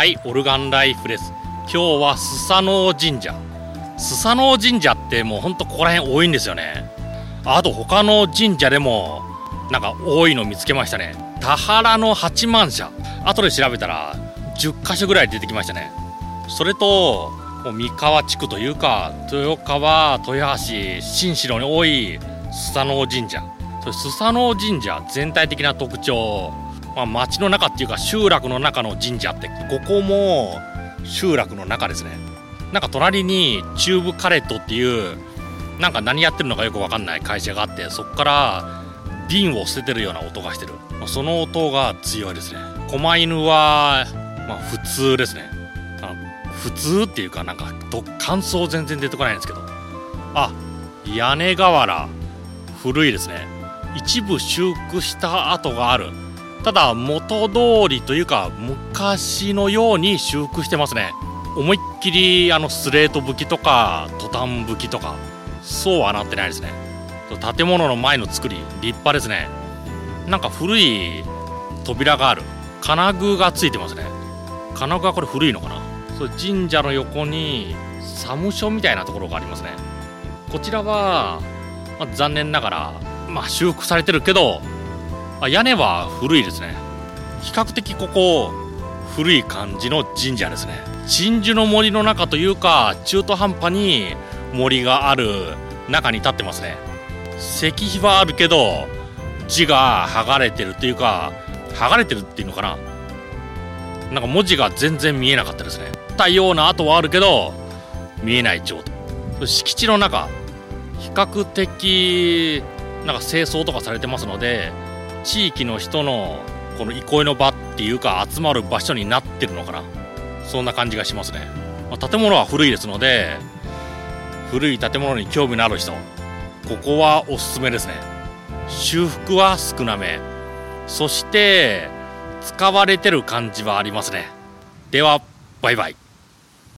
はいオルガンライフです。今日はスサノオ神社。スサノオ神社ってもうほんとここら辺多いんですよね。あと他の神社でもなんか多いの見つけましたね。田原の八幡社。後で調べたら10箇所ぐらい出てきましたね。それとも三河地区というか豊川豊橋新城に多いスサノオ神社。スサノオ神社全体的な特徴まあ、町の中っていうか集落の中の神社ってここも集落の中ですね。なんか隣にチューブカレットっていうなんか何やってるのかよく分かんない会社があってそこから瓶を捨ててるような音がしてる。その音が強いですね。狛犬は、まあ、普通ですね。あの普通っていうかなんか感想全然出てこないんですけど。あ屋根瓦古いですね。一部修復した跡がある。ただ元通りというか昔のように修復してますね。思いっきりあのスレート吹きとかトタン吹きとかそうはなってないですね。建物の前の作り立派ですね。なんか古い扉がある。金具がついてますね。金具はこれ古いのかな？そう神社の横にサ務所みたいなところがありますね。こちらは、まあ、残念ながら、まあ、修復されてるけどあ屋根は古いですね。比較的ここ古い感じの神社ですね。鎮守の森の中というか中途半端に森がある中に立ってますね。石碑はあるけど字が剥がれてるっていうか剥がれてるっていうのかな。なんか文字が全然見えなかったですね。たような跡はあるけど見えない状態。敷地の中比較的なんか清掃とかされてますので地域の人のこの憩いの場っていうか集まる場所になってるのかな。そんな感じがしますね、まあ、建物は古いですので古い建物に興味のある人ここはおすすめですね。修復は少なめ。そして使われてる感じはありますね。ではバイバイ。